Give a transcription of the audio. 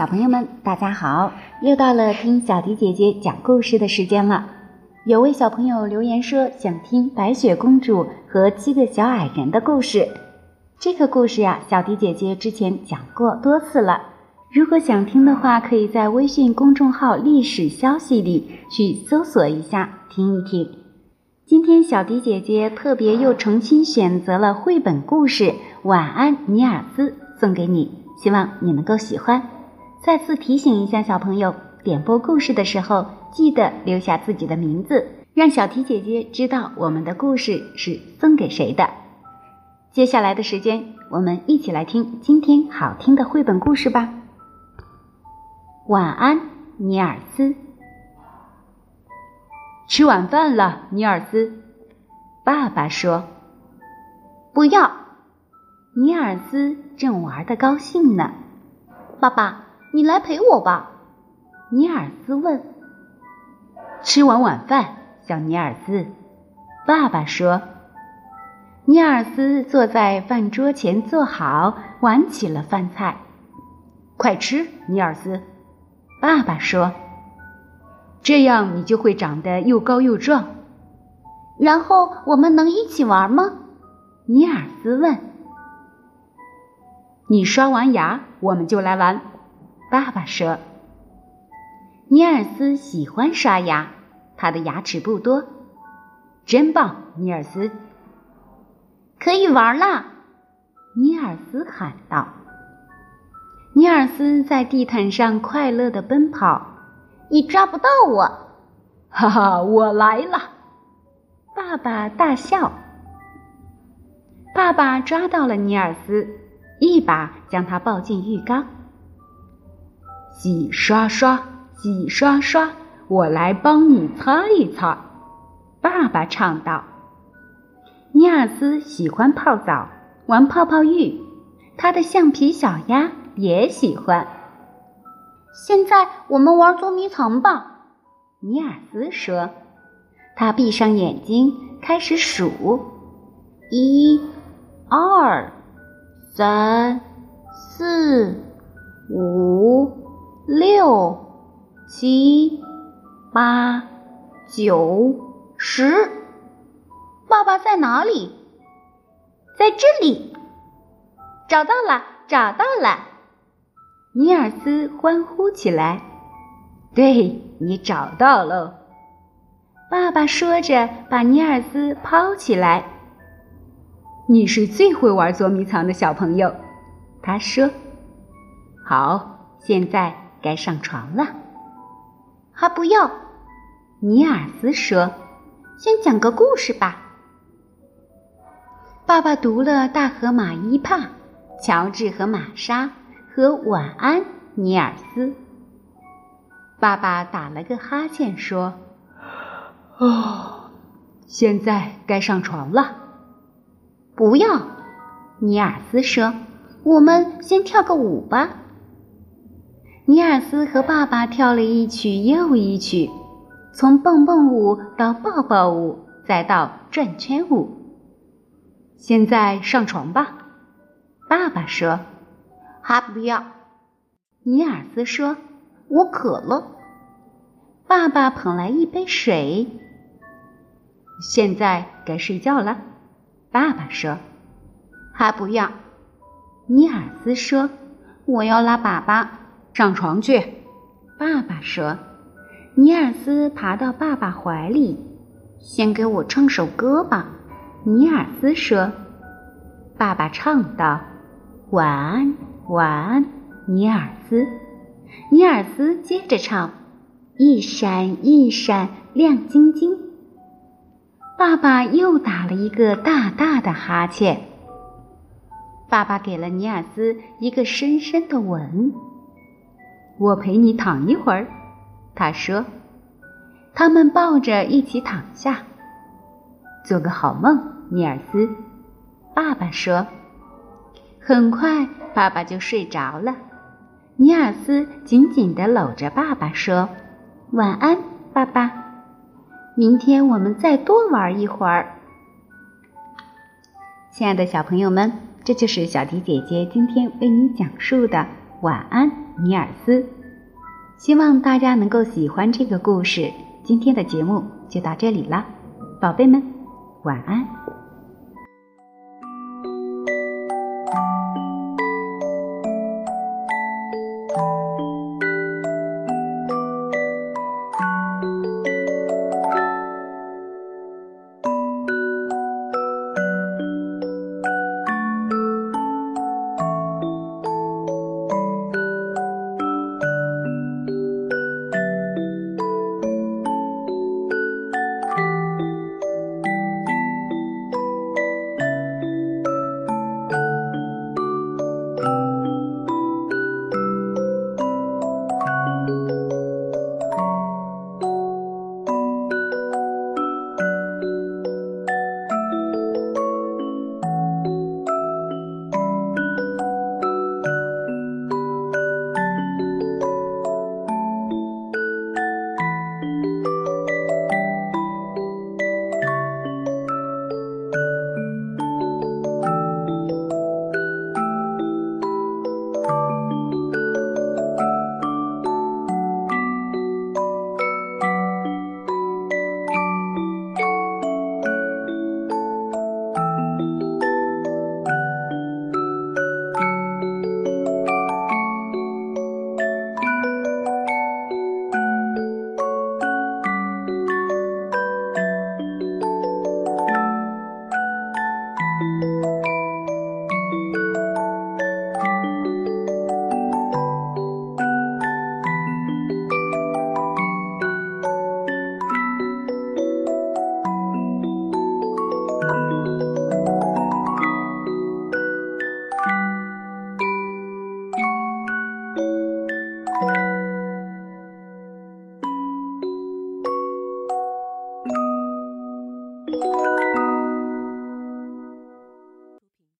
小朋友们，大家好！又到了听小迪姐姐讲故事的时间了。有位小朋友留言说想听白雪公主和七个小矮人的故事。这个故事呀，小迪姐姐之前讲过多次了。如果想听的话，可以在微信公众号历史消息里去搜索一下，听一听。今天小迪姐姐特别又重新选择了绘本故事《晚安，尼尔斯》，送给你，希望你能够喜欢。再次提醒一下小朋友，点播故事的时候记得留下自己的名字，让小提姐姐知道我们的故事是送给谁的。接下来的时间，我们一起来听今天好听的绘本故事吧。晚安，尼尔斯。吃晚饭了，尼尔斯。爸爸说：“不要。”尼尔斯正玩的高兴呢。爸爸，你来陪我吧。”尼尔斯问。“吃完晚饭，小尼尔斯。”爸爸说。尼尔斯坐在饭桌前坐好，玩起了饭菜。“快吃，尼尔斯。”爸爸说。这样你就会长得又高又壮，然后我们能一起玩吗？尼尔斯问。你刷完牙，我们就来玩。爸爸说。尼尔斯喜欢刷牙，他的牙齿不多。真棒，尼尔斯！可以玩啦！尼尔斯喊道。尼尔斯在地毯上快乐地奔跑。你抓不到我，哈哈！我来了，爸爸大笑。爸爸抓到了尼尔斯，一把将他抱进浴缸。洗刷刷，洗刷刷，我来帮你擦一擦。爸爸唱道。尼尔斯喜欢泡澡，玩泡泡浴，他的橡皮小鸭也喜欢。现在我们玩捉迷藏吧，尼尔斯说。他闭上眼睛，开始数：一、二、三、四、五、六、七、八、九、十。爸爸在哪里？在这里。找到了，找到了。尼尔斯欢呼起来：“对你找到了！”爸爸说着，把尼尔斯抛起来。“你是最会玩捉迷藏的小朋友。”他说。“好，现在该上床了。”“还不要。”尼尔斯说，“先讲个故事吧。”爸爸读了《大河马伊帕》《乔治和玛莎》。和晚安，尼尔斯。爸爸打了个哈欠，说：“哦，现在该上床了。”不要，尼尔斯说：“我们先跳个舞吧。”尼尔斯和爸爸跳了一曲又一曲，从蹦蹦舞到抱抱舞，再到转圈舞。现在上床吧，爸爸说。还不要，尼尔斯说：“我渴了。”爸爸捧来一杯水。现在该睡觉了，爸爸说：“还不要。”尼尔斯说：“我要拉粑粑，上床去。”爸爸说。尼尔斯爬到爸爸怀里，先给我唱首歌吧。尼尔斯说。爸爸唱道：“晚安。”晚安，尼尔斯。尼尔斯接着唱：“一闪一闪亮晶晶。”爸爸又打了一个大大的哈欠。爸爸给了尼尔斯一个深深的吻。我陪你躺一会儿，他说。他们抱着一起躺下。做个好梦，尼尔斯。爸爸说。很快，爸爸就睡着了。尼尔斯紧紧地搂着爸爸说：“晚安，爸爸。明天我们再多玩一会儿。”亲爱的小朋友们，这就是小迪姐姐今天为你讲述的《晚安，尼尔斯。希望大家能够喜欢这个故事。今天的节目就到这里了，宝贝们，晚安。